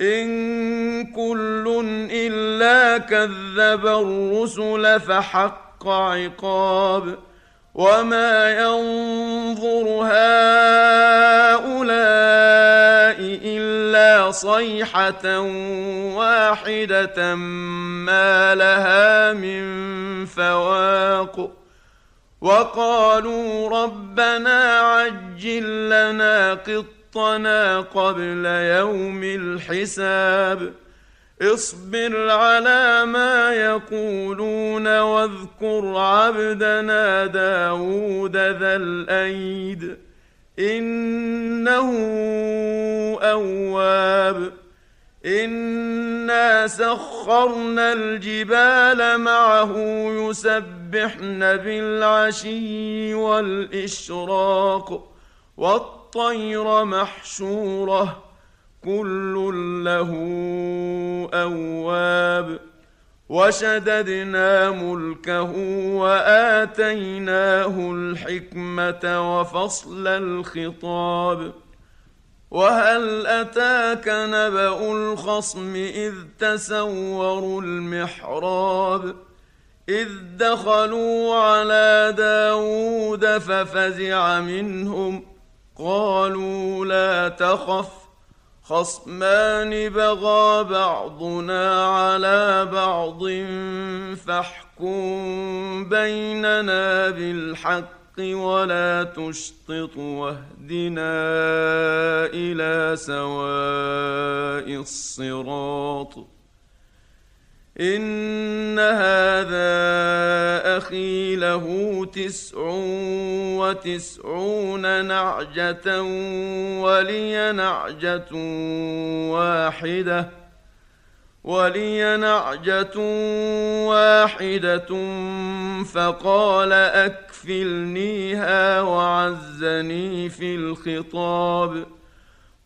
إن كل إلا كذب الرسل فحق عقاب وما ينظر هؤلاء إلا صيحة واحدة ما لها من فواق وقالوا ربنا عجل لنا قط قسطنا قبل يوم الحساب. اصبر على ما يقولون واذكر عبدنا داود ذا الأيد. إنه أواب. إنا سخرنا الجبال معه يسبحن بالعشي والإشراق. والطير محشورة كل له أواب. وشددنا ملكه وآتيناه الحكمة وفصل الخطاب. وهل أتاك نبأ الخصم إذ تسوروا المحراب؟ إذ دخلوا على داود ففزع منهم قالوا لا تخف خصمان بغى بعضنا على بعض فاحكم بيننا بالحق ولا تشطط واهدنا إلى سواء الصراط. ان هذا أخي له تسع وتسعون نعجه ولي نعجه واحدة ولي نعجة واحدة فقال أكفلنيها وعزني في الخطاب ۖ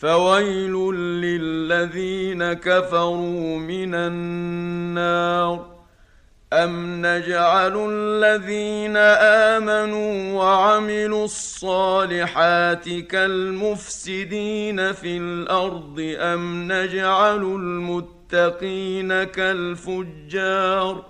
فويل للذين كفروا من النار. أم نجعل الذين آمنوا وعملوا الصالحات كالمفسدين في الأرض؟ أم نجعل المتقين كالفجار؟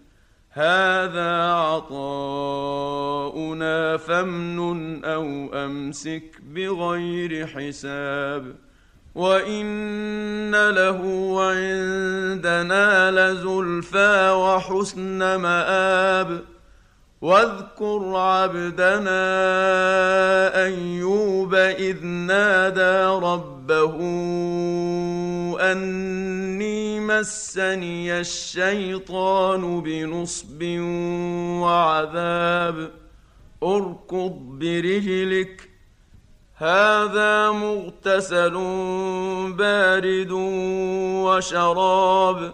هذا عطاؤنا فامنن أو أمسك بغير حساب وإن له عندنا لزلفى وحسن مآب واذكر عبدنا أيوب إذ نادى ربه أني مسني الشيطان بنصب وعذاب. اركض برجلك هذا مغتسل بارد وشراب.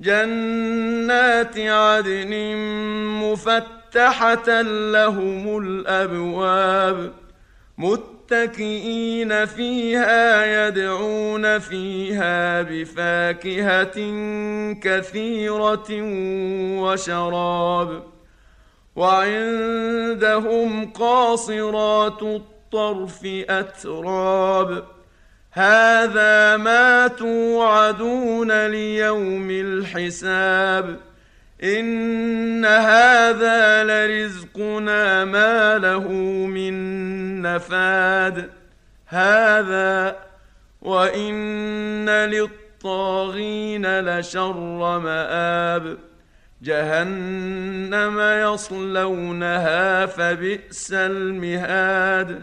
جنات عدن مفتحة لهم الأبواب متكئين فيها يدعون فيها بفاكهة كثيرة وشراب وعندهم قاصرات الطرف أتراب هذا ما توعدون ليوم الحساب. إن هذا لرزقنا ما له من نفاد. هذا وإن للطاغين لشر مآب. جهنم يصلونها فبئس المهاد.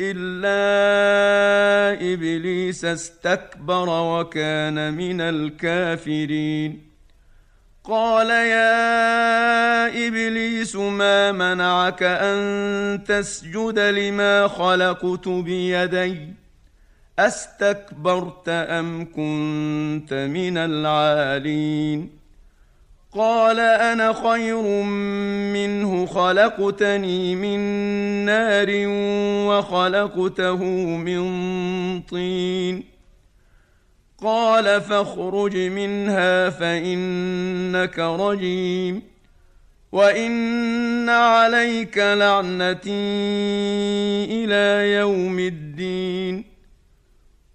إلا إبليس استكبر وكان من الكافرين. قال يا إبليس ما منعك أن تسجد لما خلقت بيدي؟ أستكبرت أم كنت من العالين؟ قال أنا خير منه خلقتني من نار وخلقته من طين. قال فاخرج منها فإنك رجيم. وإن عليك لعنتي إلى يوم الدين.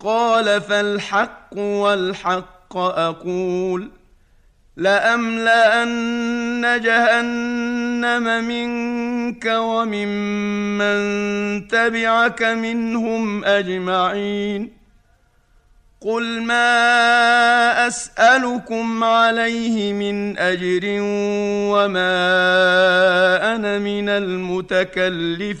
قال فالحق والحق أقول لأملأن جهنم منك وممن تبعك منهم أجمعين قل ما أسألكم عليه من أجر وما أنا من المتكلفين